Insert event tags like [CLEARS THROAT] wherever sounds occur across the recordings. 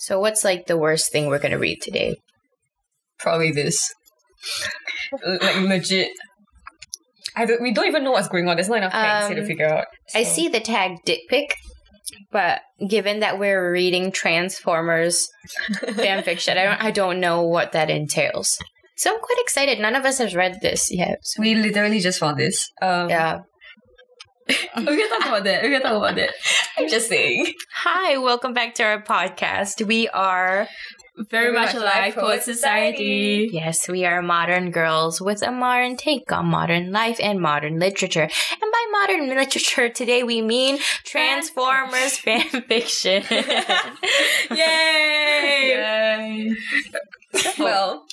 So what's like the worst thing we're gonna read today? Probably this. like legit. I don't, we don't even know what's going on. There's not enough text here to Um, figure out. I see the tag dick pic, but given that we're reading Transformers fan [LAUGHS] fiction, I don't I don't know what that entails. So I'm quite excited. None of us has read this yet. So We literally just found this. Um, yeah. We can talk about that. We can talk about that. I'm just saying. Hi, welcome back to our podcast. We are Very much alive, Poet Society. yes, we are modern girls with a modern take on modern life and modern literature. And by modern literature today we mean Transformers fan fiction. [LAUGHS] [LAUGHS] Yay! well,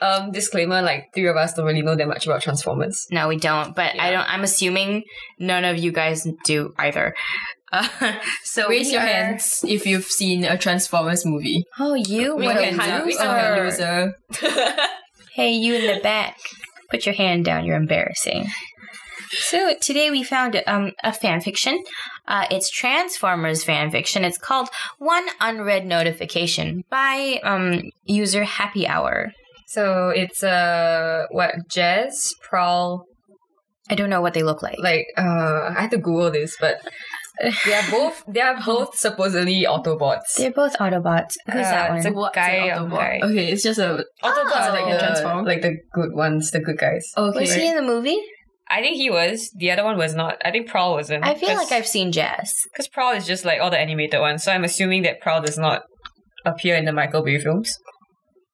um, disclaimer: like three of us don't really know that much about Transformers. No, we don't. But I don't. I'm assuming none of you guys do either. [LAUGHS] Uh, so Raise your are- hands if you've seen a Transformers movie. Oh, you We what a can do- we loser. can a loser. [LAUGHS] Hey, you in the back. Put your hand down. You're embarrassing. So today we found um, a fan fiction. Uh, it's Transformers fan fiction. It's called One Unread Notification by um, user Happy Hour. So it's uh what Jazz Prowl I don't know what they look like. like uh I had to Google this, but [LAUGHS] they are both they are both supposedly Autobots. They're both Autobots. Who's Uh, that it's a What's guy an Autobot? guy. Okay, it's just a Autobots Oh. are like Can transform? like the good ones, the good guys. okay. Was he in the movie? I think he was. The other one was not. I think Prowl wasn't. I feel like I've seen Jazz. because Prowl is just like all the animated ones. So I'm assuming that Prowl does not appear in the Michael Bay films.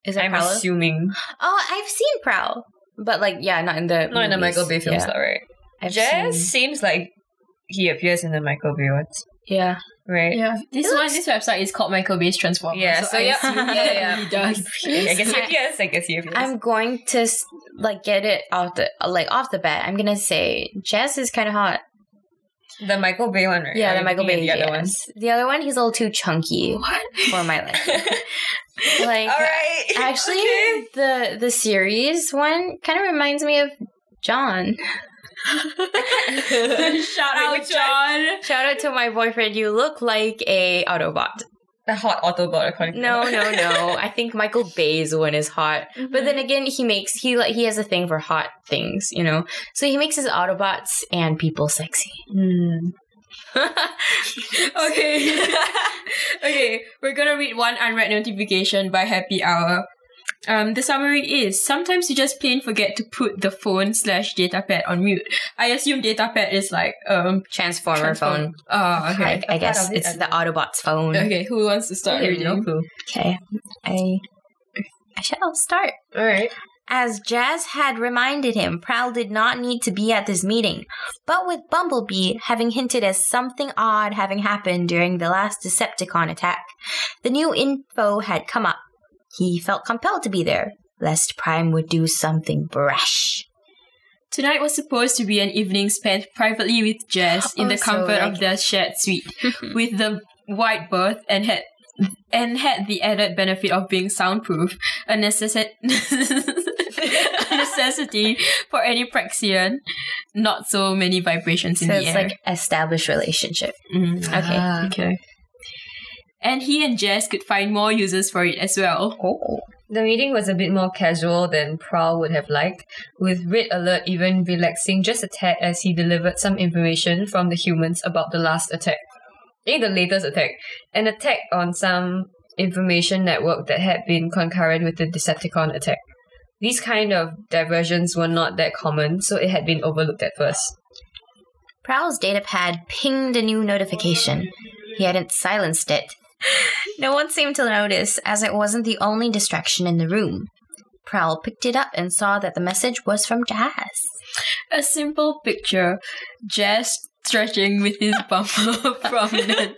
Is that I'm Prowl? assuming Oh, I've seen Prowl, but like, yeah, not in the not in the movies. Michael Bay films, Yeah, though, right? I've Jazz seen- seems like he appears in the Michael Bay ones, yeah. right? Yeah, this It one, looks- this website is called Michael Bay's Transformers. Yeah, so I yeah. [LAUGHS] Yeah, yeah. he does. [LAUGHS] I guess he appears. I guess he appears. I'm going to s- like get it off the like off the bat. I'm gonna say Jazz is kind of hot. The Michael Bay one, right? Yeah, the Michael Bay. The other yes. The other one, he's a little too chunky [LAUGHS] for my liking. [LAUGHS] Like, all right. Actually, Okay. the the series one kind of reminds me of John. [LAUGHS] Shout out, John. Shout out to my boyfriend. You look like a Autobot. The hot Autobot, according to No, no, no. [LAUGHS] I think Michael Bay's one is hot. But then again, he makes he like he has a thing for hot things, you know. So he makes his Autobots and people sexy. Hmm. [LAUGHS] [LAUGHS] Okay. okay, we're gonna read one unread notification by Happy Hour. Um, the summary is sometimes you just plain forget to put the phone slash data datapad on mute. I assume data datapad is like um Transformer transform- phone. Oh, okay. I, I guess it's the Autobots phone. Okay, who wants to start have no. Okay, I I shall start. All right. As Jazz had reminded him, Prowl did not need to be at this meeting. But with Bumblebee having hinted as something odd having happened during the last Decepticon attack, the new info had come up. He felt compelled to be there, lest Prime would do something brash. Tonight was supposed to be an evening spent privately with Jazz in Oh, the so comfort like- of their shared suite, [LAUGHS] with the white berth and had and had the added benefit of being soundproof, a, necessi- [LAUGHS] a necessity for any Praxian. Not so many vibrations in the air. So the it's like established relationship. Mm. Okay. Ah. Okay. And he and Jazz could find more uses for it as well. Oh. The meeting was a bit more casual than Prowl would have liked, with Red Alert even relaxing just a tad as he delivered some information from the humans about the last attack. In the latest attack, an attack on some information network that had been concurrent with the Decepticon attack. These kind of diversions were not that common, so it had been overlooked at first. Prowl's datapad pinged a new notification. He hadn't silenced it. No one seemed to notice, as it wasn't the only distraction in the room. Prowl picked it up and saw that the message was from Jazz. A simple picture. Jazz stretching with his [LAUGHS] bumper prominent,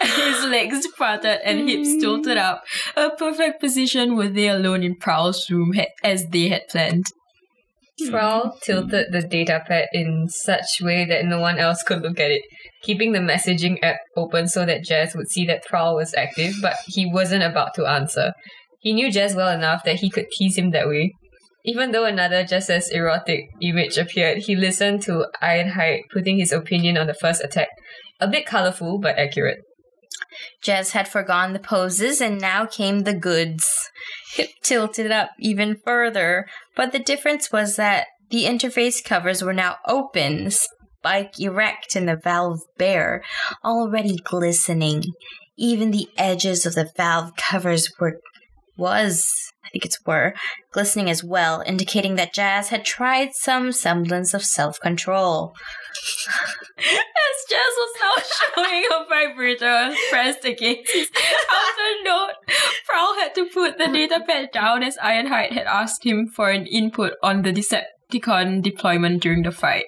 his legs parted and hips tilted up. A perfect position were they alone in Prowl's room as they had planned. Prowl mm-hmm. tilted the data datapad in such way that no one else could look at it, keeping the messaging app open so that Jazz would see that Prowl was active, but he wasn't about to answer. He knew Jazz well enough that he could tease him that way. Even though another just as erotic image appeared, he listened to Ironhide putting his opinion on the first attack. A bit colorful, but accurate. Jazz had forgone the poses and now came the goods. Hip tilted up even further, but the difference was that the interface covers were now open, spike erect and the valve bare, already glistening. Even the edges of the valve covers were was I think it's were glistening as well, indicating that Jazz had tried some semblance of self-control. As Jazz was now [LAUGHS] showing a vibrator pressed against his node, Prowl had to put the datapad down as Ironhide had asked him for an input on the Decepticon deployment during the fight.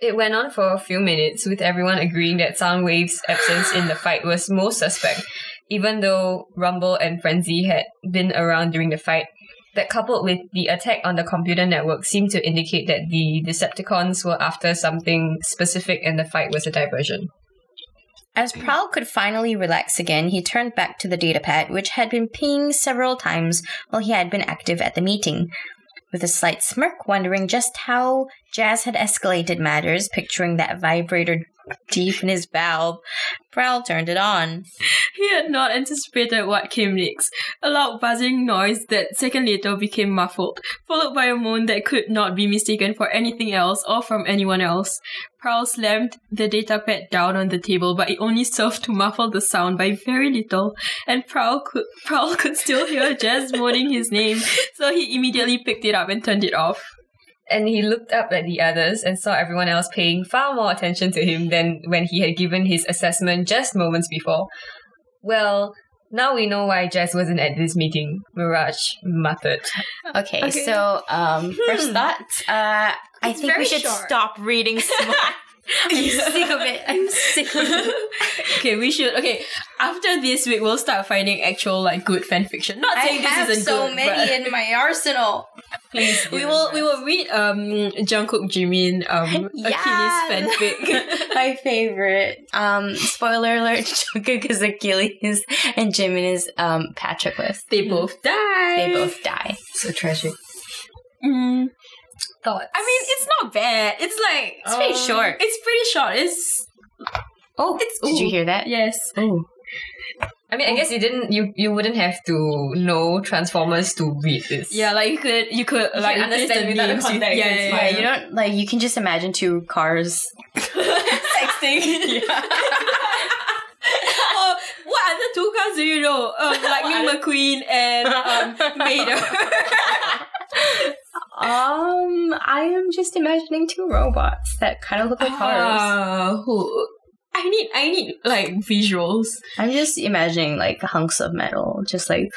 It went on for a few minutes, with everyone agreeing that Soundwave's absence in the fight was most suspect, even though Rumble and Frenzy had been around during the fight. That coupled with the attack on the computer network seemed to indicate that the Decepticons were after something specific and the fight was a diversion. As Prowl could finally relax again, he turned back to the datapad, which had been pinging several times while he had been active at the meeting. With a slight smirk, wondering just how Jazz had escalated matters, picturing that vibrator deep in his valve, Prowl turned it on. He had not anticipated what came next. A loud buzzing noise that second later became muffled, followed by a moan that could not be mistaken for anything else or from anyone else. Prowl slammed the datapad down on the table, but it only served to muffle the sound by very little, and Prowl could, Prowl could still hear Jazz moaning his name, so he immediately picked it up and turned it off. And he looked up at the others and saw everyone else paying far more attention to him than when he had given his assessment just moments before. Well, now we know why Jazz wasn't at this meeting, Mirage muttered. [LAUGHS] Okay, Okay. so um, first thoughts. Uh, I think we should short. stop reading [LAUGHS] smart. I'm sick of it. I'm sick of it. [LAUGHS] okay, we should. Okay, after this week, we'll start finding actual like good fan fiction. Not I saying have this isn't so good, many but in my arsenal. Please. we will we will read um Jungkook Jimin um [LAUGHS] Yeah. Achilles fanfic. [LAUGHS] my favorite. Um, spoiler alert: Jungkook is Achilles, and Jimin is um Patroclus. they both die. They both die. So tragic. Mm, Thoughts? I mean, it's not bad. It's like It's pretty short. It's pretty short. It's Oh, It's- did you hear that? yes. Oh, I mean, I guess you didn't. You you wouldn't have to know Transformers to read this. Yeah, like you could you could like understand replace without the names with- context, Yeah, it's yeah, yeah. yeah. You don't like. You can just imagine two cars. [LAUGHS] Sexting. [LAUGHS] [LAUGHS] oh, what other two cars do you know? Um, Lightning McQueen and um, Vader. Um, I am just imagining two robots that kind of look like cars. Ah, who? I need I need like visuals. I'm just imagining like hunks of metal, just like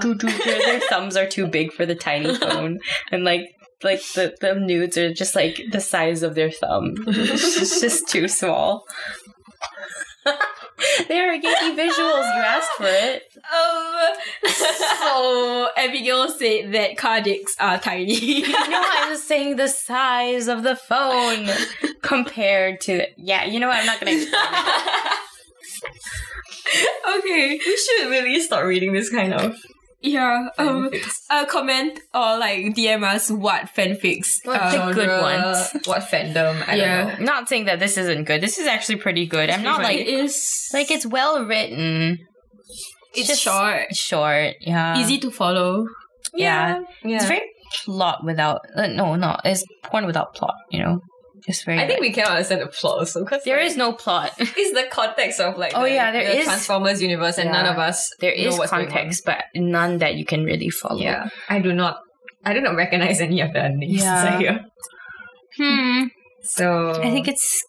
doo, doo, doo. their, thumbs are too big for the tiny [LAUGHS] phone, and like like the, the nudes are just like the size of their thumb. It's just too small. [LAUGHS] there, I gave you visuals. You asked for it. Um, [LAUGHS] so Abigail said that car dicks are tiny. [LAUGHS] No, I was saying the size of the phone [LAUGHS] compared to. Yeah, you know what? I'm not gonna. okay. we should really start reading this kind of. Yeah. Um. Uh, comment or like DM us what fanfics. What uh, the good ones. [LAUGHS] What fandom? I Yeah. don't know. I'm not saying that this isn't good. This is actually pretty good. I'm not like is like it's well written. it's just- short, Short, yeah. easy to follow. Yeah. Yeah. It's very plot without uh, no, no, it's porn without plot, you know. Just very I think we cannot understand the plot also because there is no plot. [LAUGHS] It's the context of like Oh, the, yeah, there the is- Transformers universe, and Yeah. none of us There know is what's going on. context, but none that you can really follow. Yeah, I do not. I do not recognize any of the names Yeah. here. Hmm. So I think it's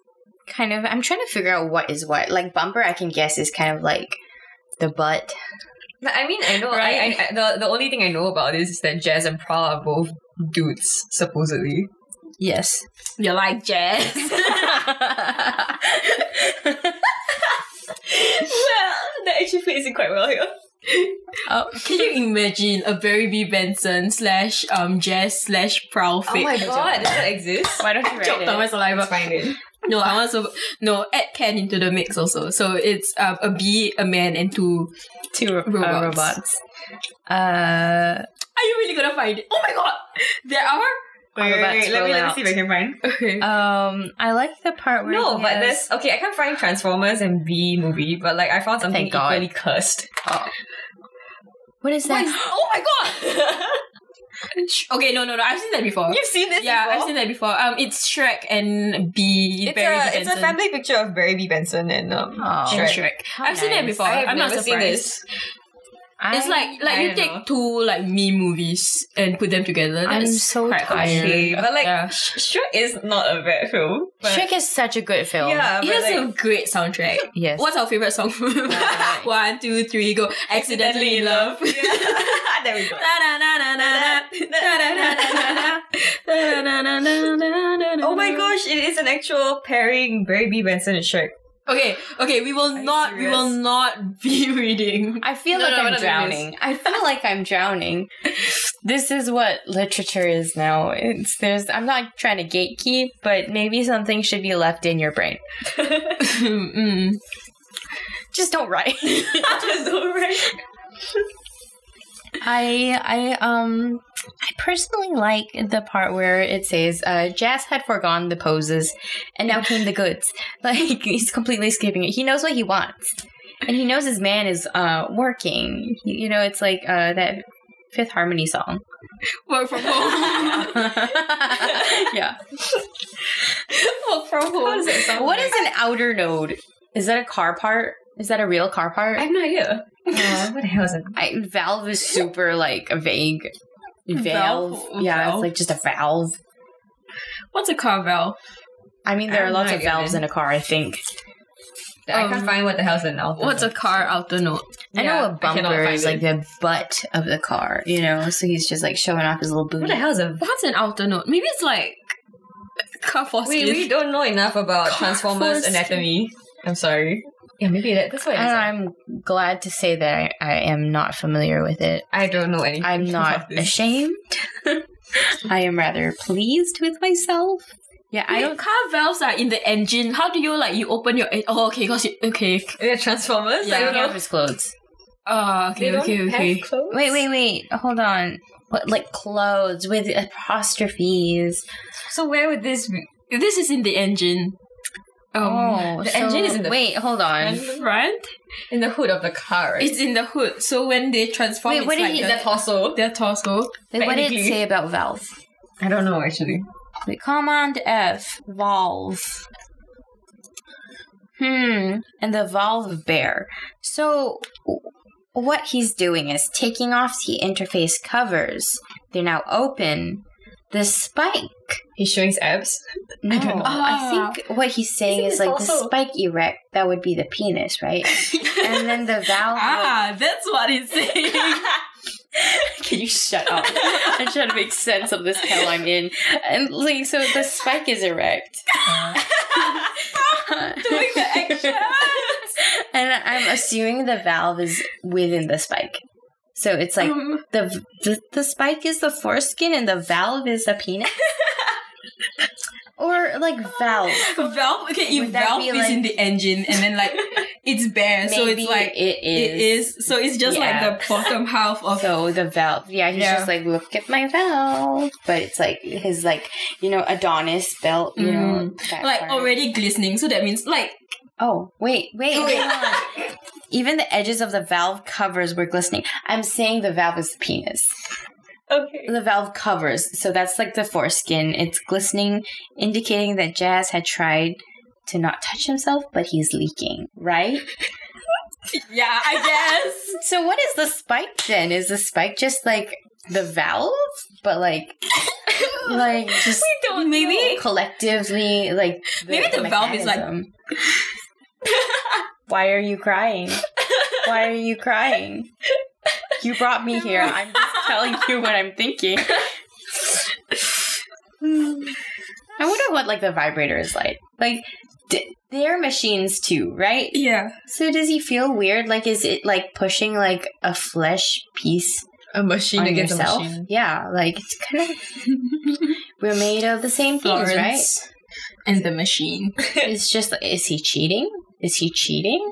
kind of I'm trying to figure out what is what. Like bumper I can guess is kind of like the butt. But I mean, I know. Right. I, I, the the only thing I know about this is that Jazz and Prowl are both dudes, supposedly. Yes. You like jazz? [LAUGHS] well, that actually fits in quite well here. oh. Can you imagine a Barry B. Benson slash um jazz slash prowl Oh fic? my god, does that exist? Why don't you [LAUGHS] write on my it? saliva. Let's find it. No, I want to no add Ken into the mix also. So it's um, a bee, a man, and two. Two ro- Robots. Uh, robots. Uh Are you really gonna find it? Oh my god! There are I'm about to let me, let me see if I can find. Okay. Um, I like the part where No, but has- there's okay. I can't find Transformers and Bee movie, but like I found something equally cursed. what is that? that? is- oh my god! [LAUGHS] Okay, no, no, no. I've seen that before. You've seen this? yeah, before? I've seen that before. Um, it's Shrek and B. It's Barry a it's a family picture of Barry B. Benson and um Oh. And Shrek. Shrek. I've seen that before. I have I'm not never surprised. Seen this. It's like like I you take know. two like me movies and put them together. I'm That's so quite tired. Okay, but like Yeah. Sh- Shrek is not a bad film. But Shrek is such a good film. yeah, It has like, a great soundtrack. [LAUGHS] Yes. What's our favorite song? right. [LAUGHS] One, two, three, go. Accidentally in love. Yeah. [LAUGHS] there we go. Oh my gosh, it is an actual pairing Barry B. Benson and Shrek. Okay, okay, we will you not we will not [LAUGHS] be reading. I feel No, like no, I'm drowning. I feel like I'm drowning. [LAUGHS] This is what literature is now. It's there's I'm not trying to gatekeep, but maybe something should be left in your brain. [LAUGHS] mm. Just don't write. Just don't write. I I um I personally like the part where it says uh Jazz had forgone the poses and now came the goods. [LAUGHS] Like he's completely skipping it. He knows what he wants. And he knows his man is uh working. You you know, it's like uh that Fifth Harmony song. Work from home. [LAUGHS] yeah. Work from home. does that sound? What is an outer node? Is that a car part? Is that a real car part? I have no idea. Uh, [LAUGHS] what the hell is it? I, valve is super like a vague. Valve, Valve? yeah, Valve? it's like just a valve. What's a car valve? I mean, there are lots of valves in a car. I think. I Um, can't find what the hell's an alpha. What's a car outer note? I know Yeah, a bumper is like the butt of the car, you know. So he's just like showing off his little boot. What the hell is a? What's an outer note? Maybe it's like car We, we don't know enough about Car Transformers anatomy. I'm sorry. Yeah, maybe that, that's what it is. And I'm glad to say that I, I am not familiar with it. I don't know anything. I'm not about this. ashamed. [LAUGHS] I am rather pleased with myself. Yeah, I I don't. don't. Car valves are in the engine. How do you like you open your? en- Oh, okay, cause you okay. Yeah, Transformers. Yeah. I don't know. have his clothes. Ah, okay, They don't okay, have okay. clothes. Wait, wait, wait. Hold on. What, like clothes with apostrophes? So where would this be? This is in the engine. Um, oh, the so- engine is in the Wait, hold on. front. In the hood of the car, right? It's in the hood. So when they transform, Wait, what did like he- the, the torso. their torso. Wait, what did it say about valve? I don't know actually. Wait, Command F valve. Hmm, and the valve bear. So, what he's doing is taking off the interface covers. They're now open. The spike. He's showing his abs. No, don't know. I think what he's saying Isn't is like the spike erect. That would be the penis, right? [LAUGHS] and then the valve. ah, that's what he's saying. [LAUGHS] Can you shut up? I'm trying to make sense of this hell I'm in. And like, so the spike is erect. [LAUGHS] Doing the action. and I'm assuming the valve is within the spike. So it's like Um, the, the the spike is the foreskin and the valve is the penis. [LAUGHS] or like valve. valve. Okay, if valve is like- in the engine and then like [LAUGHS] it's bare, so it's like it is. it is. So it's just Yeah. like the bottom half of. So the valve, yeah, he's Yeah. just like, look at my valve, but it's like his like you know Adonis belt, you know, like part. already glistening, so that means like Oh wait, wait, wait. Even the edges of the valve covers were glistening. I'm saying the valve is the penis. okay. The valve covers, so that's like the foreskin. It's glistening, indicating that Jazz had tried to not touch himself, but he's leaking, right? [LAUGHS] yeah, I guess. [LAUGHS] So what is the spike then? Is the spike just like the valve, but like, [LAUGHS] like just don't Maybe collectively, like Maybe the valve is like-? Why are you crying? Why are you crying? You brought me here. I'm just telling you what I'm thinking. I wonder what like the vibrator is like. Like d- they're machines too, right? yeah. So does he feel weird? Like is it like pushing like a flesh piece A machine on against yourself? a machine. Yeah, like it's kind of [LAUGHS] we're made of the same things, right? And the machine. It's just is he cheating? Is he cheating?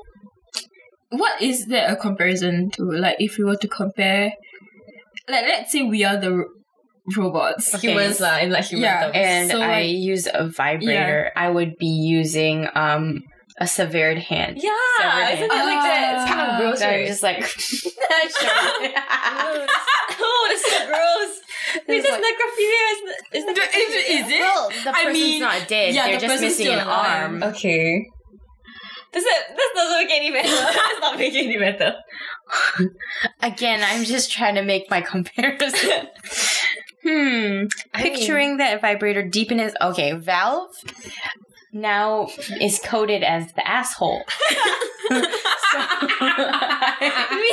What is there a comparison to? Like, if we were to compare, like, let's say we are the robots. Okay. Humans lah, in like human Yeah, terms. and So, I like- use a vibrator, I would be using um a severed hand. yeah, Severed isn't hand. it like that? It's kind of Ah. gross, So I'm just like [LAUGHS] [LAUGHS] oh, that's so gross. Wait, It's that's like- necrophilia. Is, is necrophilia? Is it? Well, the I person's mean, not dead. yeah, They're the just missing an still alive. arm. Okay. Does that that doesn't make any better? [LAUGHS] That's not making any better. Again, I'm just trying to make my comparison. [LAUGHS] hmm. I mean- Picturing that vibrator deep in his okay, Valve now is coded as the asshole. [LAUGHS] Maybe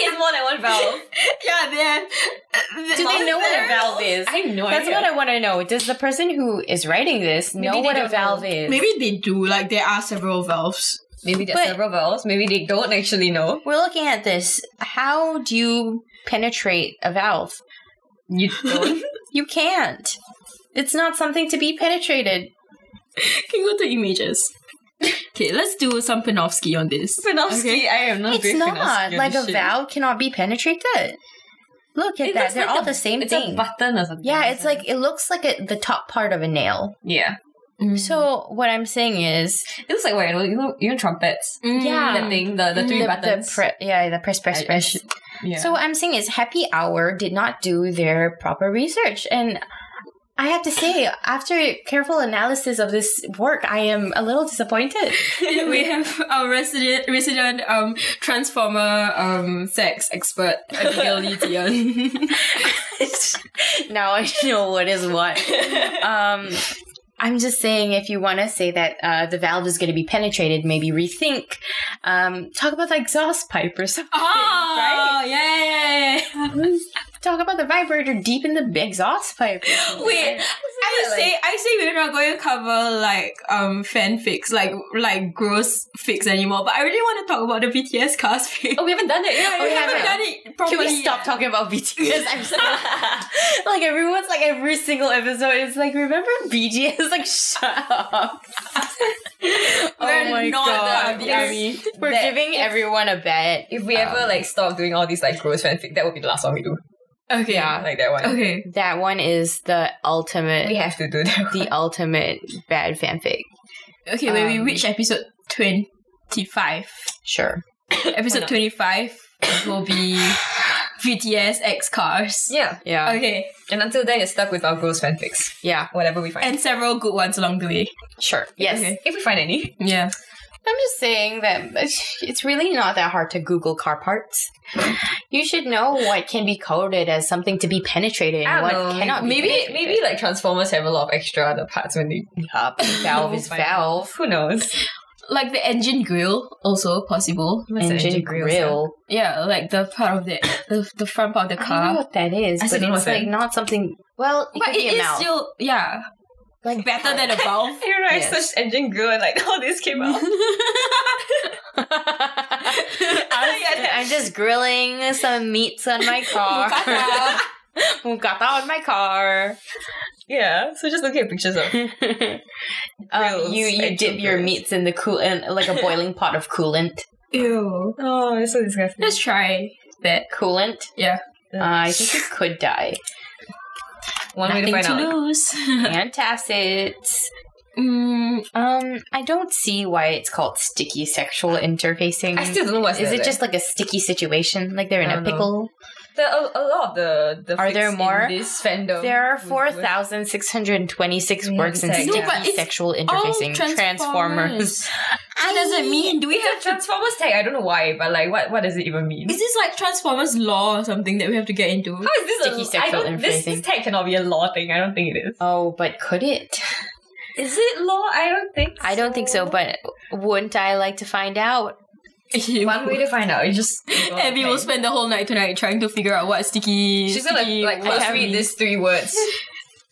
it's more than one valve. yeah, then. Do they know what a valve is? I have no That's idea. what I want to know. Does the person who is writing this Maybe know what a valve know. is? Maybe they do. Like there are several valves. Maybe there's But- several valves. Maybe they don't actually know. We're looking at this. How do you penetrate a valve? You [LAUGHS] don't. You can't. It's not something to be penetrated. Can you go to images? Okay, let's do some Panofsky on this. Panofsky, Okay. I am not. It's not. Panofsky Like a shit. valve cannot be penetrated. Look at It that. They're like all a- the same it's thing. a button or something. yeah, it's like it looks like a, the top part of a nail. yeah. Mm. So what I'm saying is, It looks like what you know, you know, trumpets. Yeah. That thing, the the three the, buttons. the pre- yeah, the press, press, I- I press. should- yeah. So what I'm saying is, Happy Hour did not do their proper research, and I have to say, after careful analysis of this work, I am a little disappointed. [LAUGHS] we have our resident resident um transformer um sex expert Abigail [LAUGHS] Lee [LAUGHS] now I know what is what. Um, I'm just saying, if you want to say that uh, the valve is going to be penetrated, maybe rethink. Um, talk about the exhaust pipe or something. oh, yeah, yeah, yeah. Talk about the vibrator deep in the exhaust pipe. Wait, I say I say we're not going to cover like um fanfics, like like gross fics anymore. But I really want to talk about the BTS cast fic. oh, we haven't done it. Yeah, Oh, we yeah, haven't yeah. done it Can properly. we stop talking about BTS? I'm so [LAUGHS] [LAUGHS] like everyone's like every single episode is like remember BTS like shut up. [LAUGHS] oh We're my not god. the army. We're That- giving everyone a bet. If we ever like stop doing all these like gross fanfic, that would be the last one we do. Okay. Yeah. Like that one. Okay. That one is the ultimate We have to do that. the [LAUGHS] ultimate bad fanfic. Okay. When we Um, reach episode twenty-five, Sure. [COUGHS] episode twenty-five will be [LAUGHS] BTS X Cars. Yeah. Yeah. Okay. And until then, you're stuck with our gross fanfics. Yeah. Whatever we find. And several good ones along the way. Sure. Yes. Okay. if we find any. Yeah. I'm just saying that it's really not that hard to Google car parts. You should know what can be coded as something to be penetrated I and what know. cannot be maybe penetrated. maybe like Transformers have a lot of extra other parts when they Yup. [LAUGHS] Valve is oh valve. Who knows? Like the engine grill, also possible. What's the Engine, grill, grill. Yeah, like the part of the the, the front part of the car. I don't know car. what that is, I but still don't know it's like that- not something. Well, it But could it be a is mouth. still yeah like better than a [LAUGHS] valve. you know, right, Yes. such engine grill and like [LAUGHS] all this came out. [LAUGHS] I'm, I'm just grilling some meats on my car. Mukata on my car. Yeah, so just looking at pictures of [LAUGHS] um, you you actual dip your grills. meats in the coolant, like a boiling [LAUGHS] pot of coolant. Ew. Oh, it's so disgusting. Let's try that. Coolant. Yeah. Uh, I [LAUGHS] think you could die. One way to Nothing find to out. lose. Antacids. mm, Um, I don't see why it's called sticky sexual interfacing. I still don't know what's Is that, it just like a sticky situation? Like they're in a don't know. The, a, a lot of the the Are there in more? this fandom? There are four thousand six hundred twenty-six four with- thousand six hundred twenty-six Yeah, works in sticky No, sexual interfacing. Transformers. Transformers. What does it mean? Do we have to? Transformers tag. I don't know why, but like, what what does it even mean? Is this like Transformers lore or something that we have to get into? How is this Sticky a, sexual I don't, this, interfacing. this tag cannot be a law thing. I don't think it is. Oh, but could it? Is it law? I don't think. so. I don't think so, but wouldn't I like to find out? [LAUGHS] one way to find out is just. [LAUGHS] Abby will spend the whole night tonight trying to figure out what sticky. She's gonna sticky like what first have read means. these three words. [LAUGHS]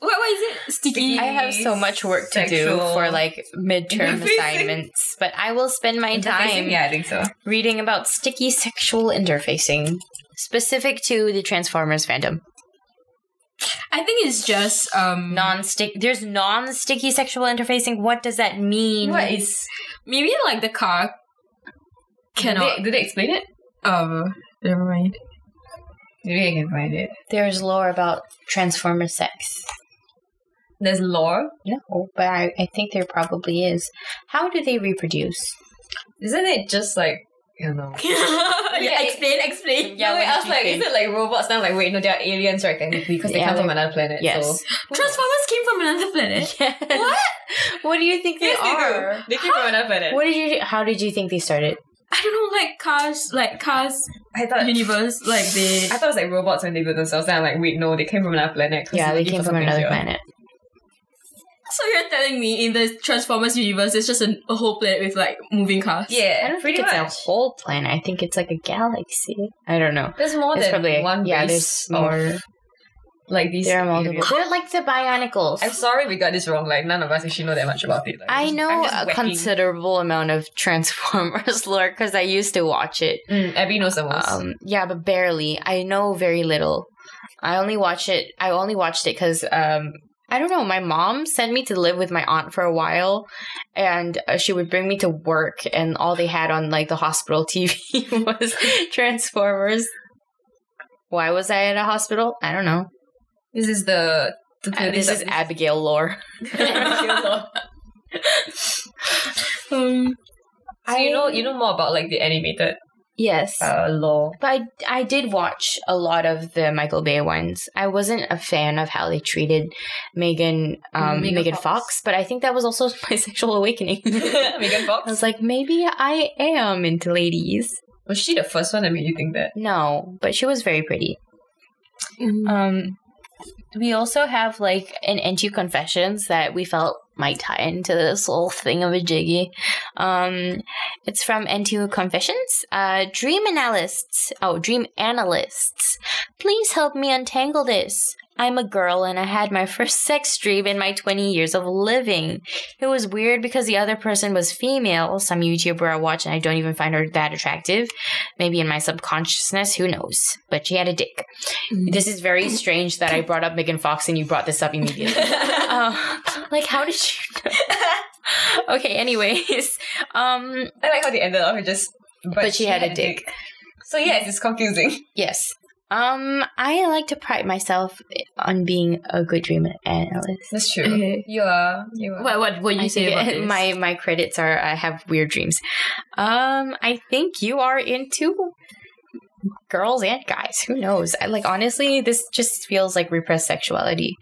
What, what is it? Sticky. I have so much work to do for like midterm assignments, but I will spend my time Yeah, I think so. reading about sticky sexual interfacing specific to the Transformers fandom. I think it's just um Non-stick. There's non-sticky sexual interfacing. What does that mean? What is? maybe like the car Do cannot they, do they explain it? um never mind. Maybe I can find it. There's lore about Transformer sex. There's lore. No, but I, I think there probably is. How do they reproduce? Isn't it just like you know? [LAUGHS] yeah, explain, explain. Yeah, no, wait, I was like, think? is it like robots now? Like, wait, no, they're aliens, right? Technically, because they Yeah, come from like- another planet. Yes. So. Transformers came from another planet. [LAUGHS] Yes. What? What do you think they Yes, they do. are? They came from another planet. What did you? How did you think they started? I don't know, like cars, like cars I thought. universe, like they. I thought it was like robots when they built themselves. Then I'm like, wait, no, they came from another planet. 'cause Yeah, they came from another here. planet. So you're telling me in the Transformers universe, it's just a, a whole planet with like moving cars? Yeah, I don't pretty think it's much. a whole planet. I think it's like a galaxy. I don't know. There's more It's than probably one yeah. There's more. Of, like these. There are multiple. They're like the Bionicles. I'm sorry we got this wrong. Like none of us actually know that much about it. Like, I I'm know a whacking. considerable amount of Transformers [LAUGHS] lore because I used to watch it. Mm, Abby knows the most. Um, yeah, but barely. I know very little. I only watch it. I only watched it because um, I don't know. My mom sent me to live with my aunt for a while, and uh, she would bring me to work, and all they had on like the hospital [LAUGHS] TV was Transformers. Why was I at a hospital? I don't know. This is the. to Uh, clear this is Abigail lore. [LAUGHS] [LAUGHS] Um, So you know, you know more about like the animated Yes. uh, lore. But I, I did watch a lot of the Michael Bay ones. I wasn't a fan of how they treated Megan um, Megan Megan Fox. Fox. but I think that was also [LAUGHS] my sexual awakening. Megan Fox. I was like, maybe I am into ladies. Was she the first one that made you think that? No, but she was very pretty. Um, we also have like an NTU Confessions that we felt might tie into this whole thing of a jiggy. Um, it's from NTU Confessions. Uh, dream analysts. Oh, dream analysts. Please help me untangle this. I'm a girl and I had my [LAUGHS] first sex dream in my 20 years of living. It was weird because the other person was female, some YouTuber I watch and I don't even find her that attractive. Maybe in my subconsciousness, who knows? But she had a dick. This is very strange that I brought up Megan Fox and you brought this up immediately. uh, [LAUGHS] like, how did you know? [LAUGHS] okay, anyways. Um, I like how they ended up with just. But, but she had a dick. So yes, it's confusing. Yes. Um, I like to pride myself on being a good dream analyst. That's true. Okay. [LAUGHS] You are. You are. what what what you I say about it- this? my my credits are I have weird dreams. Um, I think you are into girls and guys. Who knows? I, like honestly, this just feels like repressed sexuality.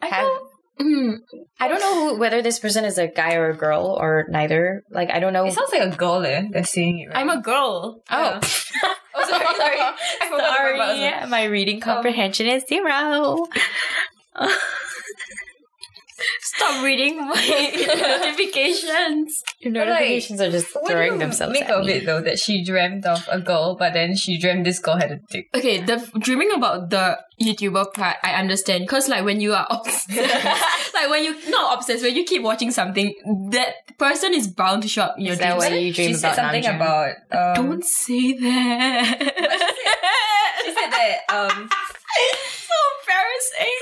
I have- don't- I don't know who, whether this person is a guy or a girl or neither. Like I don't know. It sounds like a girl, eh? They're saying it. Right? I'm a girl. oh, Yeah. [LAUGHS] Oh, sorry, [LAUGHS] sorry. I forgot the part about sorry. us. My reading comprehension is zero. [LAUGHS] Stop reading my [LAUGHS] notifications. Your But, like, notifications are just What do throwing you themselves make at of me. it though that she dreamt of a girl, but then she dreamt this girl had a dick. Okay, the dreaming about the YouTuber part, I understand. Cause like when you are [LAUGHS] obsessed, like when you not obsessed, when you keep watching something, that person is bound to show up in your Is that dreams. why you dream she said something Namjoon? about. Um, Don't say that. She said that. Um, [LAUGHS] so embarrassing.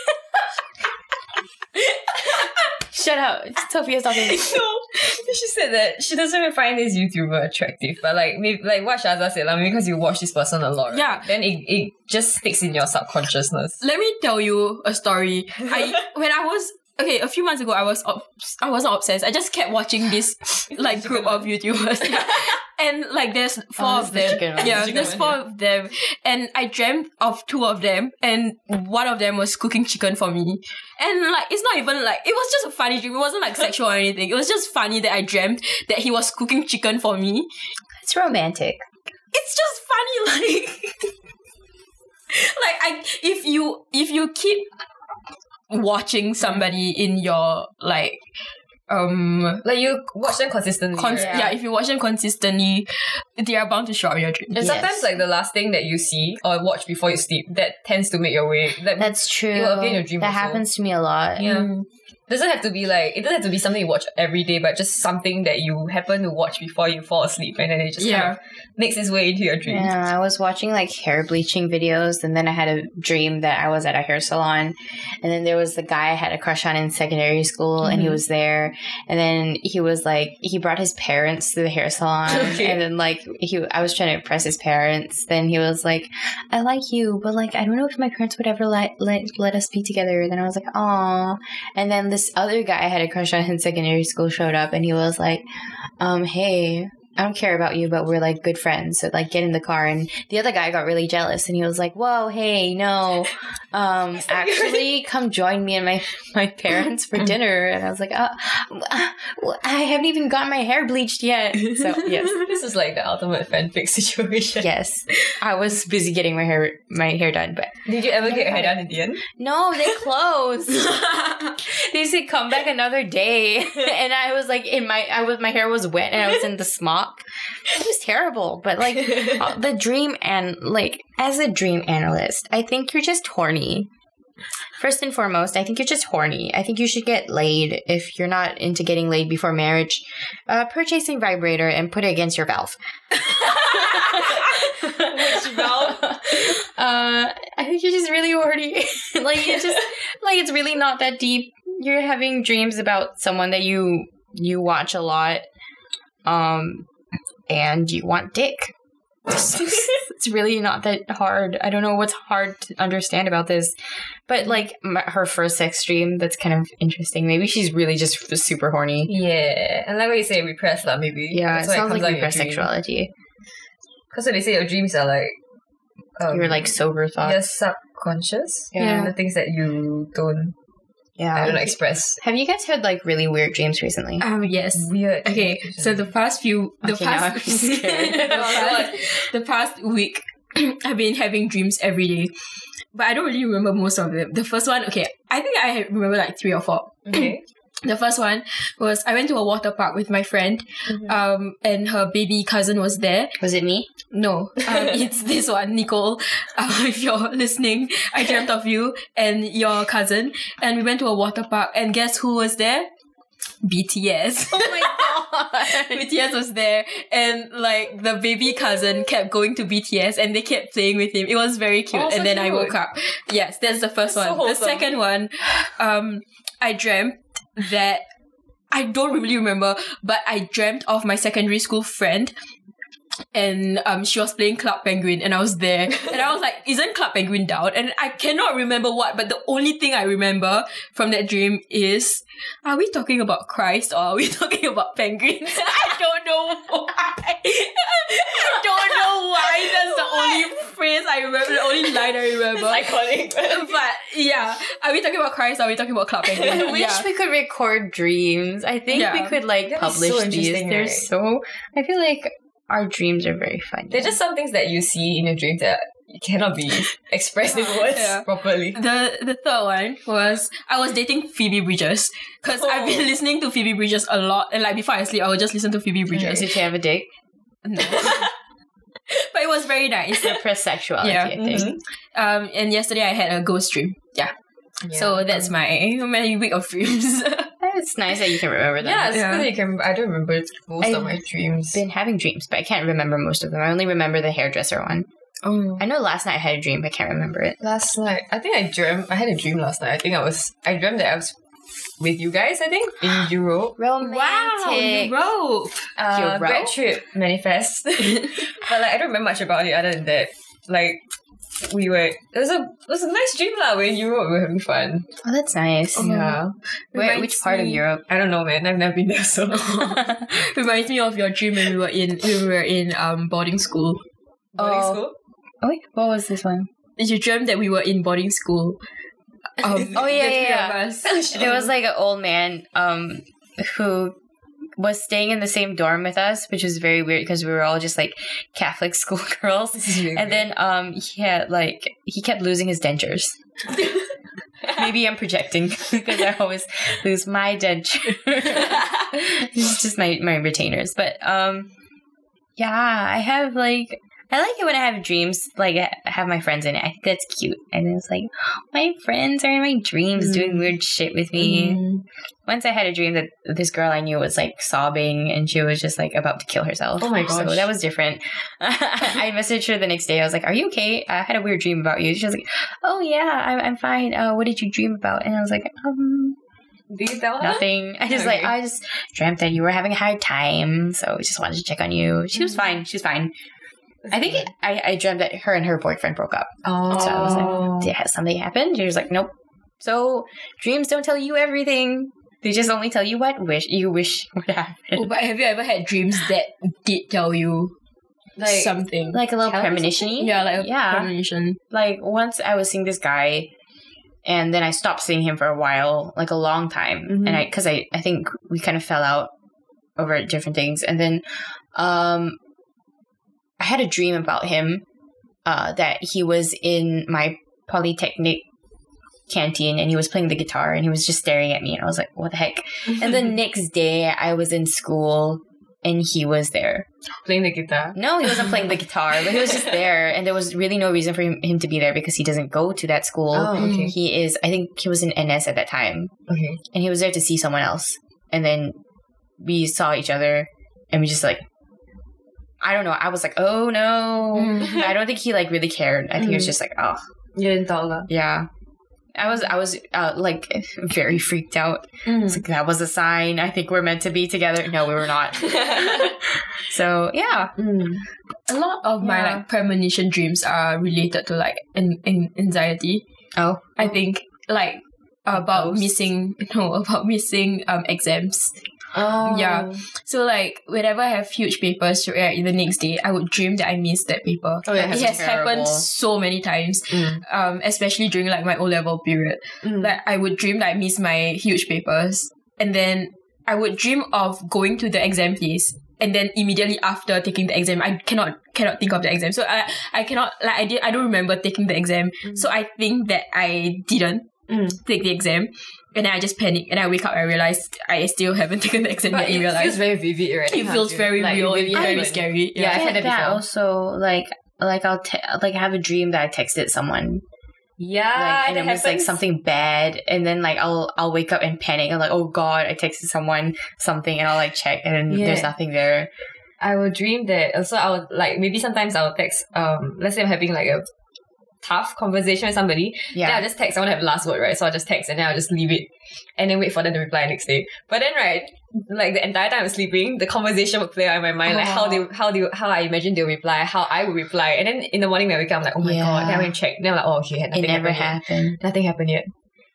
Shut up. Sophia's talking. [LAUGHS] no, she said that she doesn't even find this YouTuber attractive, but like maybe like what Shaza said, like because you watch this person a lot, right? Yeah. Then it, it just sticks in your subconsciousness. Let me tell you a story. I [LAUGHS] when I was okay a few months ago, I was obs- I wasn't obsessed. I just kept watching this [LAUGHS] like group of YouTubers, and like there's oh, four Oh, of it's the them. Yeah, Chicken there's one, four yeah. of them, and I dreamt of two of them, and one of them was cooking chicken for me, and like it's not even like it was just a funny dream. It wasn't like sexual or anything. It was just funny that I dreamt that he was cooking chicken for me. It's romantic. It's just funny, [LAUGHS] like. like I if you if you keep watching somebody in your like um Like you watch them consistently. cons- right? yeah. if you watch them consistently they are bound to show up in your dreams And sometimes Yes. like the last thing that you see or watch before you sleep, that tends to make your way. That That's true. It will appear in your dream that also. happens to me a lot. Yeah. Mm. Doesn't have to be like it doesn't have to be something you watch every day, but just something that you happen to watch before you fall asleep, and then it just kind of makes its way into your dreams. Yeah, I was watching like hair bleaching videos, and then I had a dream that I was at a hair salon, and then there was the guy I had a crush on in secondary school, and he Mhm. was there, and then he was like, he brought his parents to the hair salon, [LAUGHS] Okay. and then like he, I was trying to impress his parents. Then he was like, "I like you, but like I don't know if my parents would ever let let let us be together." Then I was like, "Aw," and then this other guy I had a crush on in secondary school showed up, and he was like, um, "Hey." I don't care about you, but we're like good friends. So like get in the car and the other guy got really jealous and he was like, Whoa, hey, no. [LAUGHS] Um actually come join me and my my parents for dinner and I was like, uh, I haven't even got my hair bleached yet. So yes. [LAUGHS] this is like the ultimate fanfic situation. Yes. I was busy getting my hair my hair done, but Did you ever get your hair done in the end? no, they [LAUGHS] closed. they said come back another day. and I was like in my I was my hair was wet and I was in the It was terrible. But like uh, [LAUGHS] the dream and like as a dream analyst, I think you're just horny. First and foremost, I think you're just horny. I think you should get laid if you're not into getting laid before marriage. Uh, purchase a vibrator and put it against your valve. Which valve? [LAUGHS] Uh, I think you're just really horny. [LAUGHS] like it's just like it's really not that deep. You're having dreams about someone that you you watch a lot, um, and you want dick. [LAUGHS] it's really not that hard. I don't know what's hard to understand about this, but like m- her first sex dream, that's kind of interesting. Maybe she's really just super horny. Yeah, and like what you say, repressed lah, maybe. Yeah, That's it why sounds like comes out repressed sexuality. Because when they say your dreams are like um, Your like sober thoughts. your subconscious. Yeah. the things that you don't Yeah. I don't know express. Have you guys had like really weird dreams recently? um, yes. Weird. Okay, so the past few, the Okay, past, the, past [LAUGHS] the past week, [CLEARS THROAT] I've been having dreams every day, but I don't really remember most of them. The first one, okay, I think I remember like three or four. okay. [CLEARS THROAT] The first one was I went to a water park with my friend, um, and her baby cousin was there. Was it me? No, um, [LAUGHS] it's this one, Nicole. Um, [LAUGHS] if you're listening, I dreamt of you and your cousin, and we went to a water park. And guess who was there? BTS. Oh my [LAUGHS] god. BTS was there, and like the baby cousin kept going to BTS, and they kept playing with him. It was very cute. Oh, so and then I woke up. Yes, that's the first That's so one. the second one, um, I dreamt that I don't really remember, but I dreamt of my secondary school friend. And um, she was playing Club Penguin, and I was there, and I was like, "Isn't Club Penguin down?" And I cannot remember what, but the only thing I remember from that dream is, are we talking about Christ or are we [LAUGHS] talking about penguins? [LAUGHS] I don't know why. [LAUGHS] I don't know why. That's the only phrase I remember, the only line I remember. iconic. but yeah, are we talking about Christ? Or are we talking about Club Penguin? I wish yeah. we could record dreams. I think Yeah. we could like That'd be so publish these. They're so. I feel like our dreams are very funny. They're just some things that you see in your dreams that cannot be [LAUGHS] expressed in words Yeah. properly. The the third one was I was dating Phoebe Bridgers because I've been listening to Phoebe Bridgers a lot and like before I sleep I would just listen to Phoebe Bridgers. Did she have a dick? No. [LAUGHS] but it was very nice. Repressed sexuality. Yeah. I think. Um, and yesterday I had a ghost dream. Yeah. So that's my my week of dreams. [LAUGHS] It's nice that you can remember them. yeah, it's Yeah. good that you can. I don't remember most I- of my dreams. been having dreams, but I can't remember most of them. I only remember the hairdresser one. oh. I know last night I had a dream, but I can't remember it. last night, I think I dreamt. I had a dream last night. I think I was. I dreamt that I was with you guys. I think in [GASPS] Europe. Romantic. Wow, you wrote. Uh, Europe? grad trip manifest. [LAUGHS] but like I don't remember much about it other than that. Like we were. It was a. It was a nice dream lah. We're in Europe. We were having fun. Oh, that's nice. Yeah. Where, Reminds which part of Europe? I don't know, man. I've never been there, so. [LAUGHS] [LAUGHS] Reminds me of your dream when we were in when we were in um boarding school. Boarding Oh. school. Oh, wait, what was this one? You dreamt that we were in boarding school. [LAUGHS] Um, Oh, yeah, the three yeah, of yeah. us. There was like an old man um who was staying in the same dorm with us, which was very weird because we were all just like Catholic [LAUGHS] schoolgirls. Really And then um he had like he kept losing his dentures. [LAUGHS] Maybe I'm projecting [LAUGHS] because I always lose my denture. it's just my my retainers. But um yeah, I have like I like it when I have dreams, like I have my friends in it. I think that's cute. And it's like, my friends are in my dreams Mm. doing weird shit with me. Mm. Once I had a dream that this girl I knew was like sobbing and she was just like about to kill herself. Oh my So that was different. [LAUGHS] I messaged her the next day. I was like, Are you okay? I had a weird dream about you. She was like, Oh yeah, I'm, I'm fine. Uh, what did you dream about? And I was like, Um, Do you tell her? nothing. I just like I just dreamt that you were having a hard time, so I just wanted to check on you. She was fine. She was fine. I think it, I, I dreamt that her and her boyfriend broke up. Oh. So I was like, Did has something happened? She was like, Nope. So dreams don't tell you everything. They just only tell you what wish you wish would happen. Oh, but have you ever had dreams that did tell you like, something? Like a little premonition yeah, like a Yeah. premonition. Like once I was seeing this guy and then I stopped seeing him for a while, like a long time. Mhm. And I cuz I I think we kind of fell out over different things and then um I had a dream about him uh that he was in my polytechnic canteen and he was playing the guitar and he was just staring at me and I was like what the heck and the [LAUGHS] next day I was in school and he was there playing the guitar. no, he wasn't playing the guitar, but he was just [LAUGHS] there, and there was really no reason for him, him to be there because he doesn't go to that school. Oh, okay. He is, I think he was in NS at that time, Okay. and he was there to see someone else. And then we saw each other, and we just like, I don't know. I was like, oh no. Mm. I don't think he like really cared. I think he was Mm. just like, oh You didn't tell yeah. I was I was uh, like very freaked out. Mm. It's like that was a sign. I think we're meant to be together. No, we were not. [LAUGHS] So yeah, Mm. A lot of my like premonition dreams are related to like an, an anxiety. oh I think like about Ghosts? missing [LAUGHS] no about missing um exams. Oh. Yeah. So like whenever I have huge papers to right, the next day, I would dream that I missed that paper. Oh, yeah, it has terrible. happened so many times. Mm. Um, especially during like my O level period. Mm. Like I would dream that I missed my huge papers, and then I would dream of going to the exam place. And then immediately after taking the exam, I cannot cannot think of the exam. So I I cannot like I did I don't remember taking the exam. So I think that I didn't Mm. take the exam, and then I just panic. And I wake up and I realize I still haven't [LAUGHS] taken the exam But yet. it And feels realize very vivid, right? it feels very Like, real it and very scary. Yeah, I've I had get that before. also like like I'll te- like have a dream that I texted someone Yeah, like and that it was like something bad and then like I'll I'll wake up and panic and like oh god I texted someone something and I'll like check and then Yeah. there's nothing there I will dream that. Also, I would like maybe sometimes I'll text. Um, let's say I'm having like a tough conversation with somebody. Then yeah I'll just text. I want to have the last word, right? So I'll just text and then I'll just leave it, and then wait for them to reply next day. But then, right, like the entire time I'm sleeping, the conversation would play out in my mind, like how they, how they, how I imagine they'll reply, how I would reply, and then in the morning when I wake up, I'm like, oh my Yeah. god. Then I went check. Then I'm like, oh okay, it nothing never happened. happened Nothing happened yet.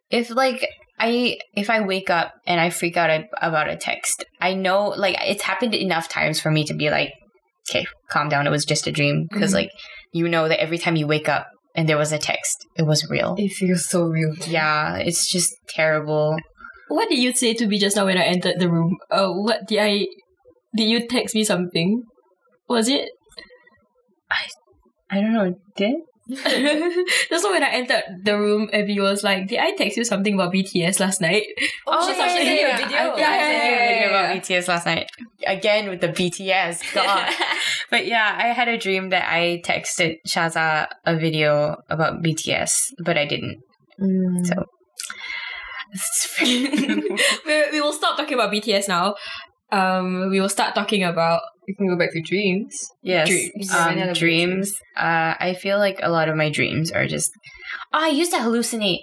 if like I if I wake up and I freak out about a text I know like it's happened enough times for me to be like okay calm down it was just a dream because Mhm. like you know that every time you wake up and there was a text it was real It feels so real. yeah it's just terrible What did you say to me just now when I entered the room? Uh, what did I? Did you text me something? Was it? I I don't know did [LAUGHS] just when I entered the room, Abby was like, "Did I text you something about BTS last night?" Oh, she thought she sent you a video. I, Yeah, I sent you a yeah, video yeah, about BTS last night. Again with the BTS. [LAUGHS] God. but yeah, I had a dream that I texted Shaza a video about BTS, but I didn't. Mm. So [LAUGHS] we, we will stop talking about BTS now. Um, we will start talking about We can go back to dreams. yes, Dreams. Um, dreams. Uh, I feel like a lot of my dreams are just. Oh, I used to hallucinate.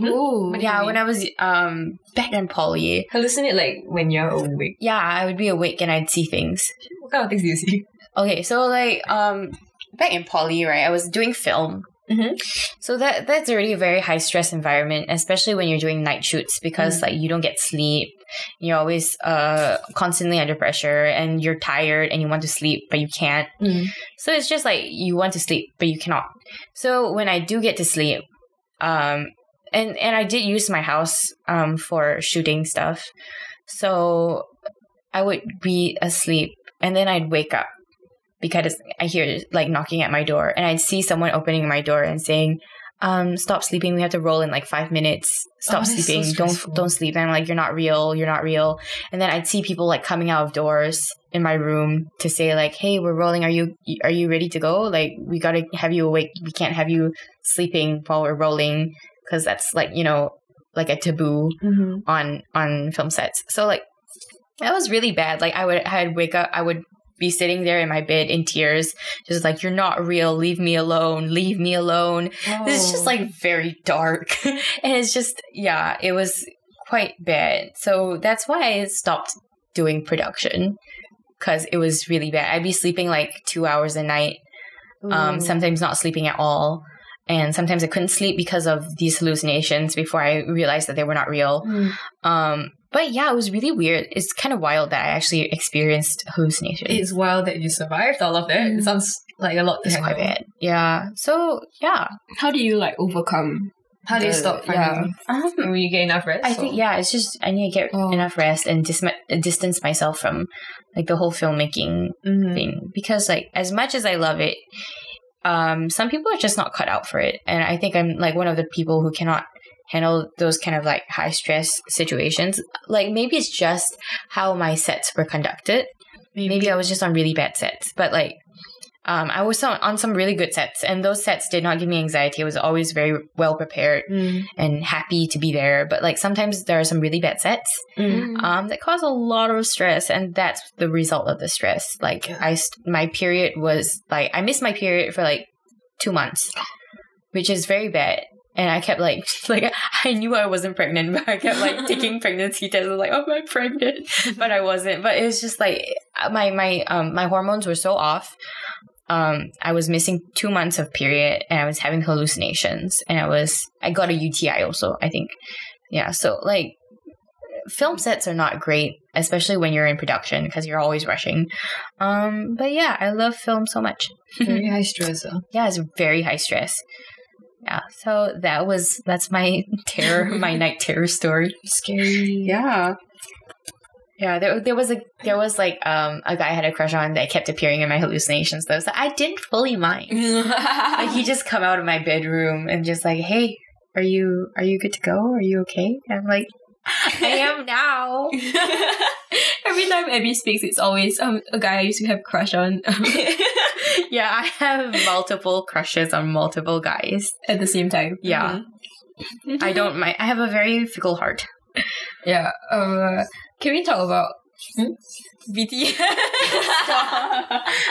Ooh. yeah, when I was um back in poly. hallucinate like when you're awake. Yeah, I would be awake and I'd see things. What kind of things do you see? Okay, so like um back in poly, right? I was doing film. Mhm. So that that's already a very high stress environment, especially when you're doing night shoots because like you don't get sleep. You're always uh constantly under pressure and you're tired and you want to sleep but you can't. Mm. So it's just like you want to sleep but you cannot. So when I do get to sleep, um and and I did use my house um for shooting stuff. So I would be asleep and then I'd wake up because I hear like knocking at my door and I'd see someone opening my door and saying, um, stop sleeping. We have to roll in like five minutes. Stop Oh, that's so sleeping. don't don't sleep. And I'm like, you're not real. You're not real. And then I'd see people like coming out of doors in my room to say like, hey, we're rolling. Are you are you ready to go? Like, we gotta have you awake. We can't have you sleeping while we're rolling because that's like you know like a taboo Mm-hmm. on on film sets. So like that was really bad. Like I would I'd wake up, I would be sitting there in my bed in tears, just like you're not real. Leave me alone. Leave me alone. This is just like very dark, [LAUGHS] and it's just yeah, it was quite bad. So that's why I stopped doing production because it was really bad. I'd be sleeping like two hours a night um, sometimes not sleeping at all. And sometimes I couldn't sleep because of these hallucinations before I realized that they were not real. Mm. Um, but yeah, it was really weird. It's kind of wild that I actually experienced hallucinations. It's wild that you survived all of that. Mm. It sounds like a lot to It's quite bad. Yeah. So yeah. How do you like overcome? How do you the- stop yeah. finding? Um, When you get enough rest? I think yeah, it's just I need to get Oh. enough rest and dis- distance myself from like the whole filmmaking Mhm. thing because like as much as I love it, um, some people are just not cut out for it, and I think I'm like one of the people who cannot handle those kind of like high stress situations. Like maybe it's just how my sets were conducted. Maybe I was just on really bad sets, but like. Um, I was on, on some really good sets, and those sets did not give me anxiety. I was always very well prepared Mm. and happy to be there. But like sometimes there are some really bad sets Mm. um, that cause a lot of stress, and that's the result of the stress. Like. I, st- my period was like I missed my period for like two months, which is very bad. And I kept like [LAUGHS] like I knew I wasn't pregnant, but I kept like taking [LAUGHS] pregnancy tests. I was like, "Oh, I'm pregnant?" [LAUGHS] But I wasn't. But it was just like my my um my hormones were so off. Um, I was missing two months of period, and I was having hallucinations, and I was I got a UTI also. I think, yeah. So like film sets are not great, especially when you're in production because you're always rushing. Um, but yeah, I love film so much. Very high stress. huh? Yeah, it's very high stress. Yeah, so that was that's my [LAUGHS] terror, my [LAUGHS] night terror story. Scary. Yeah. Yeah, there, there was a there was like um a guy I had a crush on that kept appearing in my hallucinations though, so I didn't fully mind. [LAUGHS] Like he just come out of my bedroom and just like, hey, are you are you good to go? Are you okay? And I'm like, I am now. [LAUGHS] Every time Abby speaks, it's always um a guy I used to have crush on [LAUGHS] yeah, I have multiple crushes on multiple guys. at the same time. Yeah. I don't mind. I have a very fickle heart. Yeah. Uh, can we talk about BTS. [LAUGHS]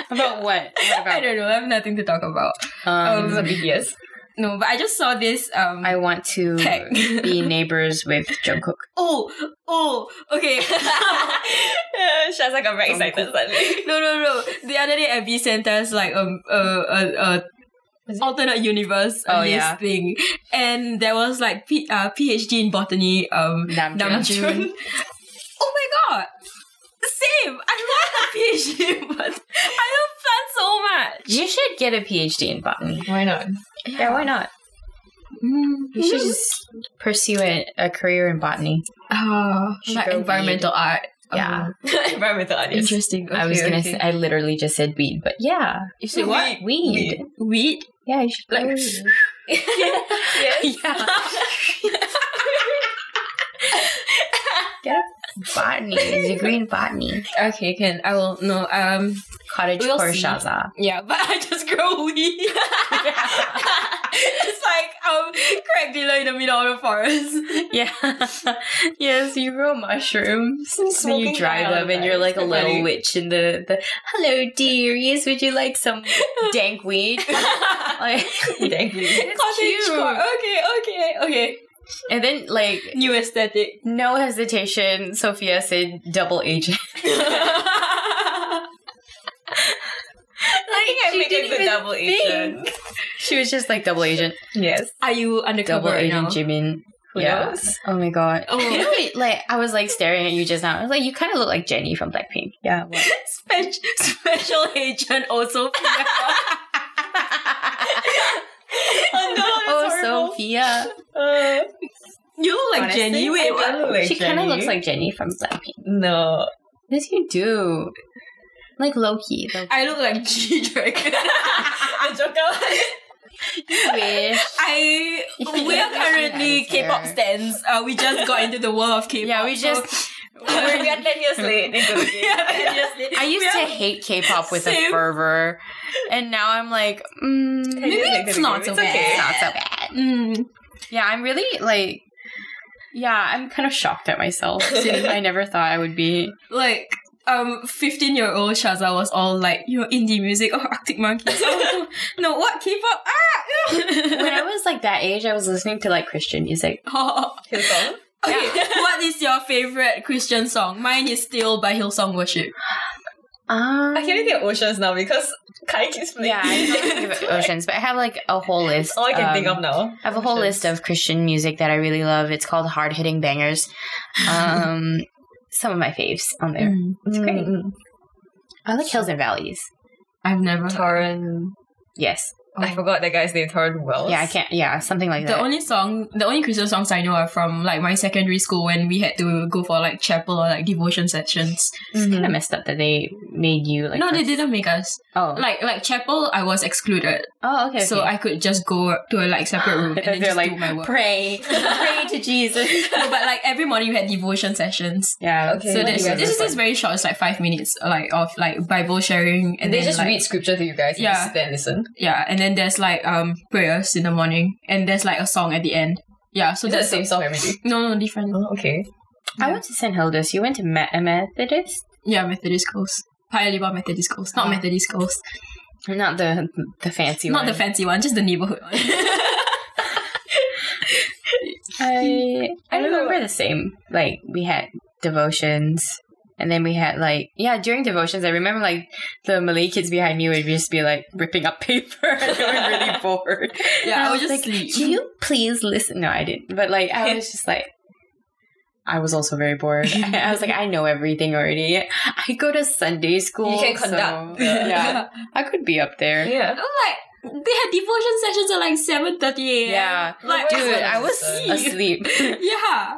about what? What I don't know. I have nothing to talk about. Um, um, BTS? No, but I just saw this. Um, I want to tag. be [LAUGHS] neighbors with Jungkook. oh, oh, okay. [LAUGHS] Shaza got very excited suddenly. [LAUGHS] no, no, no. The other day, Abby sent us like um a a, a alternate universe Oh, yeah. thing, and there was like P, uh, PhD in botany. Um, Namjoon. Namjoon. oh my god. Same. I love the PhD, but I love plants so much. You should get a PhD in botany. Why not? Yeah, why not? Mm. You should just pursue a, a career in botany. Like Sugar environmental art. Yeah. [LAUGHS] Environmental art. yes. Interesting. I was Okay, gonna. okay. Say, I literally just said weed, but yeah, You said what? weed. Weed? Yeah, you should Like- go. [LAUGHS] yes. [LAUGHS] yeah. Botany, degree green botany. [LAUGHS] Okay, can I will no um Cottage We'll yeah, but [LAUGHS] I just grow weed. [LAUGHS] it's like um crack dealer in the middle of the forest. Yeah. yes, you grow mushrooms. Smoking you dry them the and you're like a little funny. witch in the, the Hello dearies, would you like some dank weed? like Dang me. it's Cottage cute. core. Okay, okay, okay. And then like New aesthetic. no hesitation, Sophia said double agent. [LAUGHS] I think I She make didn't a good double agent. She was just like double agent. Yes. Are you undercover Double right agent now? Jimin. Who yeah. knows? Oh my god. Oh. You know, like I was like staring at you just now. I was like, you kind of look like Jennie from Blackpink. Yeah. [LAUGHS] Spe- special agent oh, also. [LAUGHS] [LAUGHS] Oh oh, horrible. Sophia. Uh, you look like Honestly, Jennie. Wait, don't look like she kind of looks like Jennie from Blackpink. No. Yes, you do. Like Loki. Loki. I look like G Dragon. [LAUGHS] the Joker. wish. I we are currently K-pop stands. Uh, we just got into the world of K-pop. Yeah, we so- just. We are 10 years late [LAUGHS] into the game. yeah, obviously. [LAUGHS] I used to hate K-pop with a fervor, and now I'm like, mm, maybe years it's not so It's bad. okay. It's not so bad. Mm. Yeah, I'm really like, yeah, I'm kind of shocked at myself. [LAUGHS] I never thought I would be. like um 15 year old Shaza was all like you know indie music or Arctic Monkeys oh no, no what K-pop ah When I was like that age, I was listening to like Christian music. oh, Hillsong? Okay [LAUGHS] what is your favorite Christian song mine is still by Hillsong Worship Um, I can't even think of oceans now because Kai keeps playing. yeah, I can't think of [LAUGHS] oceans, but I have like a whole list. All I can um, think of now. I have a whole list of Christian music that I really love. It's called Hard Hitting Bangers. Um, [LAUGHS] some of my faves on there. It's great. Mm. I like Hills and Valleys. I've never heard. Tauren. Yes. I oh. forgot that guy's name. Tauren Wells. Yeah, I can't. Yeah, something like that. the only song the only Christian songs I know are from like my secondary school when we had to go for like chapel or like devotion sessions it's kind of mm-hmm. messed up that they made you like. no they didn't make us Oh. like like chapel I was excluded oh, okay. so okay. I could just go to a like separate room [LAUGHS] and then just like do my work pray, [LAUGHS] pray to Jesus. [LAUGHS] no, but like every morning we had devotion sessions. Yeah. Okay. So what this, you this is just very short. It's like five minutes, like of like Bible sharing, and And they then, just like, read scripture to you guys and Yeah. you sit there and listen. Yeah, and then there's like um prayers in the morning, and there's like a song at the end. Yeah, so Is it the same song every day? no no different. Oh, okay. I went to St. Hilda's. You went to Me- Methodist? Yeah, Methodist Coast. Paya Lebar Methodist Coast, not Ah. Methodist Coast, Not the the fancy not one. Not the fancy one, just the neighborhood one. [LAUGHS] I I remember the same. Like we had devotions, and then we had like yeah during devotions. I remember like the Malay kids behind me would just be like ripping up [LAUGHS] paper. and they were really [LAUGHS] bored. Yeah, And I was, just like, sleep. Can you please listen? No, I didn't. But like I was just like. I was also very bored. [LAUGHS] I was like, I know everything already. I go to Sunday school. You can so- conduct. yeah, I could be up there. Yeah. I'm like they had devotion sessions at like seven thirty a.m. Yeah. like Dude, I was asleep. yeah.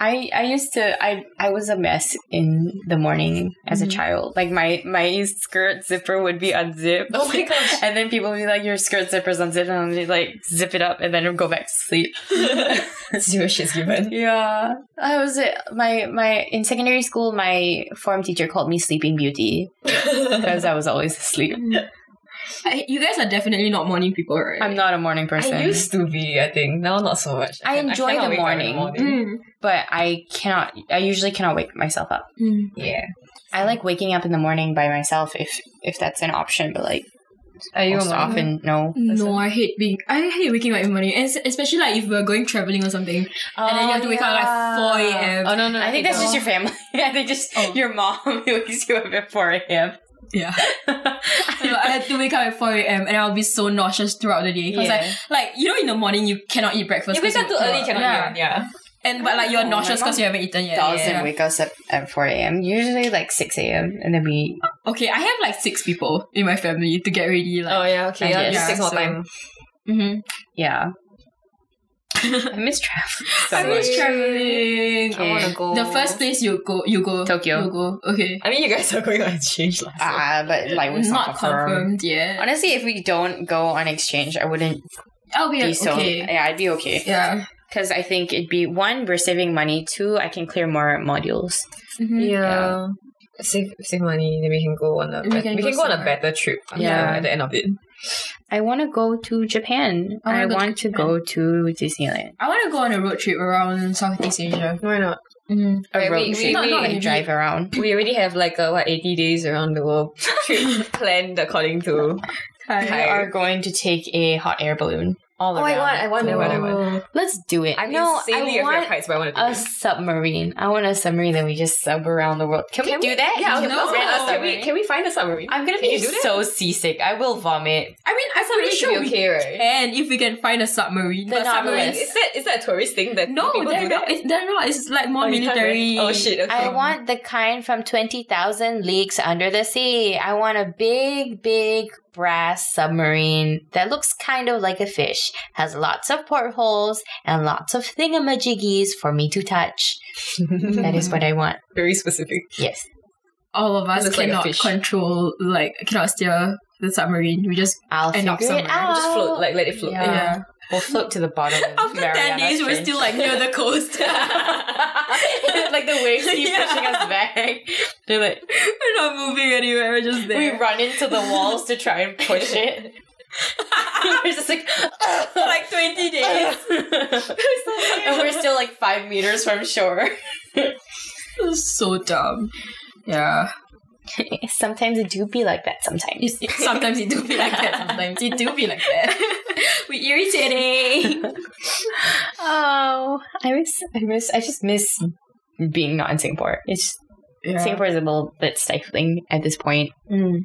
I I used to I I was a mess in the morning as a Mhm. child. Like my my skirt zipper would be unzipped. Oh my gosh. [LAUGHS] And then people would be like, "Your skirt zipper's unzipped," and I'd be like, "Zip it up," and then go back to sleep. [LAUGHS] [LAUGHS] Zero shit's given. Yeah, I was my my in secondary school. My form teacher called me Sleeping Beauty because I was always asleep. [LAUGHS] I, you guys are definitely not morning people, right? I'm not a morning person, I used to be, I think. Now not so much. I can- enjoy cannot the wake up in morning. Mm. but I cannot. I usually cannot wake myself up. Mm. Yeah. I like waking up in the morning by myself if if that's an option, but like Are you most often no. No, I hate being. I hate waking up in the morning, es- especially like if we're going traveling or something, and then you have to wake up at like four a.m. Oh no no! I think that's just your family. [LAUGHS] I think just Oh. your mom [LAUGHS] wakes you up at 4 a.m. Yeah, [LAUGHS] I had to wake up at four a.m. and I'll be so nauseous throughout the day because Yeah. like, like you know, in the morning you cannot eat breakfast. You wake 'cause up too early, you cannot yeah. eat. Yeah. and but like you're Oh, nauseous because you haven't eaten yet. Doesn't Yeah. wake us up at 4 a.m. Usually like 6 a.m. And then we. Okay, I have like six people in my family to get ready. Like, Oh yeah. Okay. I Yeah. guess. Just more So- time. mm-hmm. Yeah. I miss [LAUGHS] traveling so I miss much. traveling. I want to go. The first place you go, you go Tokyo. You go. Okay. I mean, you guys are going on exchange last. year. Ah, but like it's not, not confirmed. confirmed yet. Honestly, if we don't go on exchange, I wouldn't I'll be, be so. okay. Yeah, I'd be okay. Yeah. Because I think it'd be one, we're saving money. Two, I can clear more modules. Mhm. Yeah. Save save money, then we can go on a We bet- can we go can go on a better trip. Yeah. Yeah, at the end of it. I want to go to Japan. I I, wanna go to want to Japan. go to Disneyland. I want to go on a road trip around Southeast Asia. Why not? Mm. A Right, road we- we- trip, we- like we- drive around. We already have like a what eighty days around the world [LAUGHS] trip [LAUGHS] planned according to. We Hi. are going to take a hot air balloon all Oh, I want, I want, I want, I want. Let's do it. No, I afraid of want heights, I want to do a submarine. I want a submarine that we just sub around the world. Can, we do that? Yeah, Can we rent can we can we find a submarine? I'm gonna Can be so seasick. I will vomit. I mean, I'm pretty sure be we okay, right? can if we can find a submarine. The but submarine Is that is that a tourist thing that No, people they're do not. that? It's, they're not. It's like more Oh, military. Oh shit! Okay. I mm-hmm. want the kind from 20,000 Leagues Under the Sea. I want a big, big brass submarine that looks kind of like a fish, has lots of portholes, and lots of thingamajiggies for me to touch. That is what I [LAUGHS] want. very specific. Yes. All of us Looks like cannot control, like, cannot steer the submarine. We just I'll End up figure it somewhere. out. Just float, like let it float. Yeah. yeah. We'll float to the bottom of [LAUGHS] After ten Mariana days, we're still like near the coast. [LAUGHS] like the waves keep Yeah. pushing us back. They're like we're not moving anywhere. We're just there. we run into the walls to try and push it. [LAUGHS] we're just like [LAUGHS] like twenty days. [LAUGHS] and we're still like five meters from shore. so dumb. Yeah. Sometimes it do be like that. Sometimes. Sometimes it do be like that. Sometimes it do be like that. we irritating. Oh, I miss. I miss. I just miss being not in Singapore. It's Singapore is a little bit stifling at this point. Mm.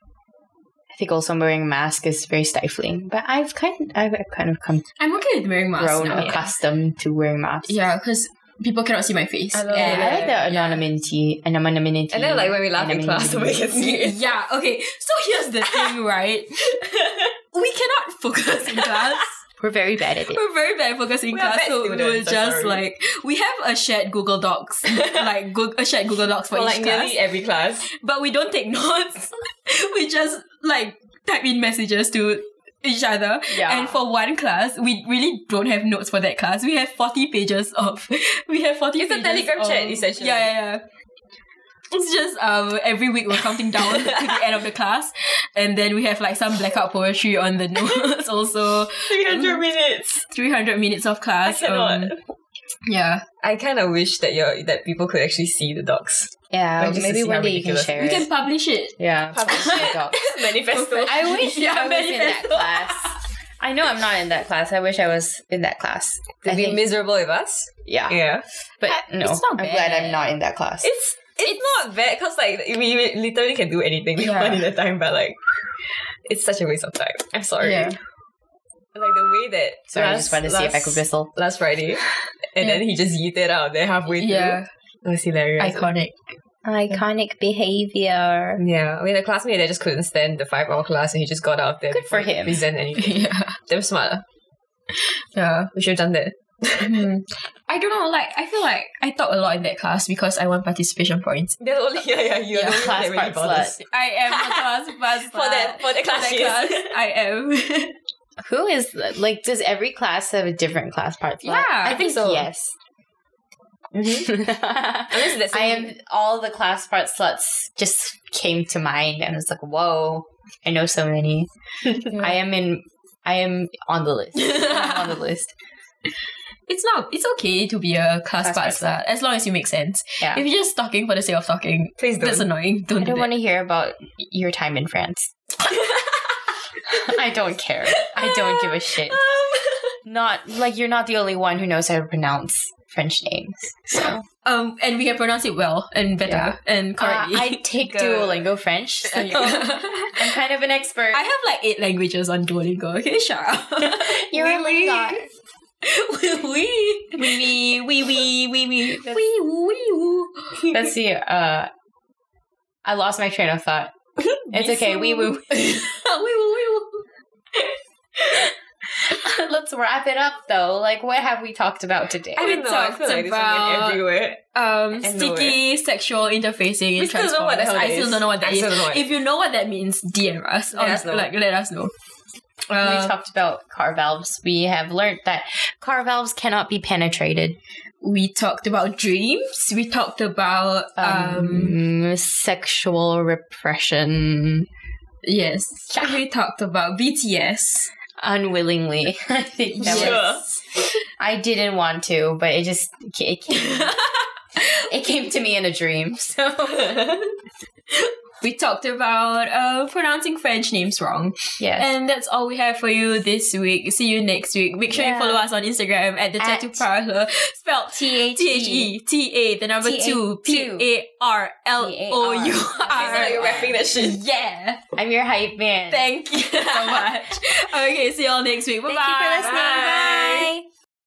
I think also wearing a mask is very stifling. But I've kind I've kind of come I'm okay with wearing masks grown now. accustomed to wearing masks. Yeah, because people cannot see my face. I love Yeah, And- I like the Yeah. anonymity, anonymity. And then like when we laugh in class, anonymity. we can see it. Yeah, okay. So here's the thing, right? [LAUGHS] we cannot focus in class. We're very bad at it. We're very bad at focusing in We class, so we're just sorry. like we have a shared Google Docs, [LAUGHS] like go- a shared Google Docs for, For each like class, nearly every class. but we don't take [LAUGHS] notes. we just like type in messages to each other. Yeah. And for one class, we really don't have notes for that class. We have 40 pages of [LAUGHS] we have 40 It's a Telegram of- chat, essentially. Yeah, yeah, yeah. It's just um every week we're counting down to the end of the class, and then we have like some blackout poetry on the [LAUGHS] notes. Also, 300 minutes. three hundred minutes of I class. cannot. um, yeah, I kind of wish that you're, that people could actually see the docs. yeah, Like, maybe one day you can ridiculous- share we can publish it. yeah, Publish [LAUGHS] publish it. Manifesto. I wish Yeah, I was in that manifesto. class. I know I'm not in that class. I wish I was in that class. To I be think- miserable with us. yeah. Yeah. but Uh, no, it's not I'm bad. glad I'm not in that class. It's it's, not bad because like we literally can do anything we Yeah. want in a time, but like it's such a waste of time. I'm sorry. Yeah. Like the way that so I just wanted to see if I could whistle. last Friday, [LAUGHS] and Yeah. then he just yeeted out there halfway through. Yeah, it was hilarious. iconic. Iconic behavior. Yeah, we had a classmate that just couldn't stand the five hour class, and he just got out there. Good for him. Present anything. [LAUGHS] yeah, Damn smart. ah. yeah. We should have done that. Mhm. I don't know. Like, I feel like I talk a lot in that class because I want participation points. That's only [LAUGHS] yeah yeah you're Yeah, the class that really part bothers. slut. I am a class pass For that for the class, that class. I am. [LAUGHS] Who is like? Does every class have a different class part? Yeah, I I think think so. Yes. [LAUGHS] Unless that's I am all the class part sluts just came to mind and I was like, whoa, I know so many. I am in I am on the list. I'm on the list. It's not. It's okay to be a class, Class pass part slut as long as you make sense. Yeah. If you're just talking for the sake of talking, Please don't. that's annoying. Don't I do don't that. want to hear about your time in France. [LAUGHS] [LAUGHS] I don't care. I don't give a shit. Not like you're not the only one who knows how to pronounce French names. So Um, and we can pronounce it well and better Yeah. and uh. I take Go. Duolingo French. [LAUGHS] So I'm kind of an expert. I have like eight languages on Duolingo. Okay, shut up. You're Oui, only oui. [LAUGHS] got oui, oui, wee wee wee wee wee wee. oui, oui, oui. Let's see. Uh, I lost my train of thought. [LAUGHS] It's okay. Wee woo. oui, woo, oui, woo. Let's wrap it up though. Like, what have we talked about today? I don't know. I feel like this about- everywhere. Um, And sticky sexual interfacing in We still don't know what the Transformers. I that still don't know what that I is. still don't know what- If you know what that means, DM us. Let Or, us know. Like, let us know. We Uh, talked about car valves. We have learned that car valves cannot be penetrated. we talked about dreams. We talked about um, Um, sexual repression yes. We talked about BTS. unwillingly. [LAUGHS] I think that Sure. was. I didn't want to, but it just it came, [LAUGHS] it came to me in a dream. So [LAUGHS] We talked about uh, pronouncing French names wrong. yes, And that's all we have for you this week. See you next week. Make sure Yeah. you follow us on Instagram at the At Tattoo Parlor. [LAUGHS] Spelled T H T H E T A the number T A- two P A R L O U I feel you're rapping that shit. Yeah. I'm your hype man. Thank you [LAUGHS] so much. [LAUGHS] Okay, see you all next week. Bye Thank you for listening. bye. Bye.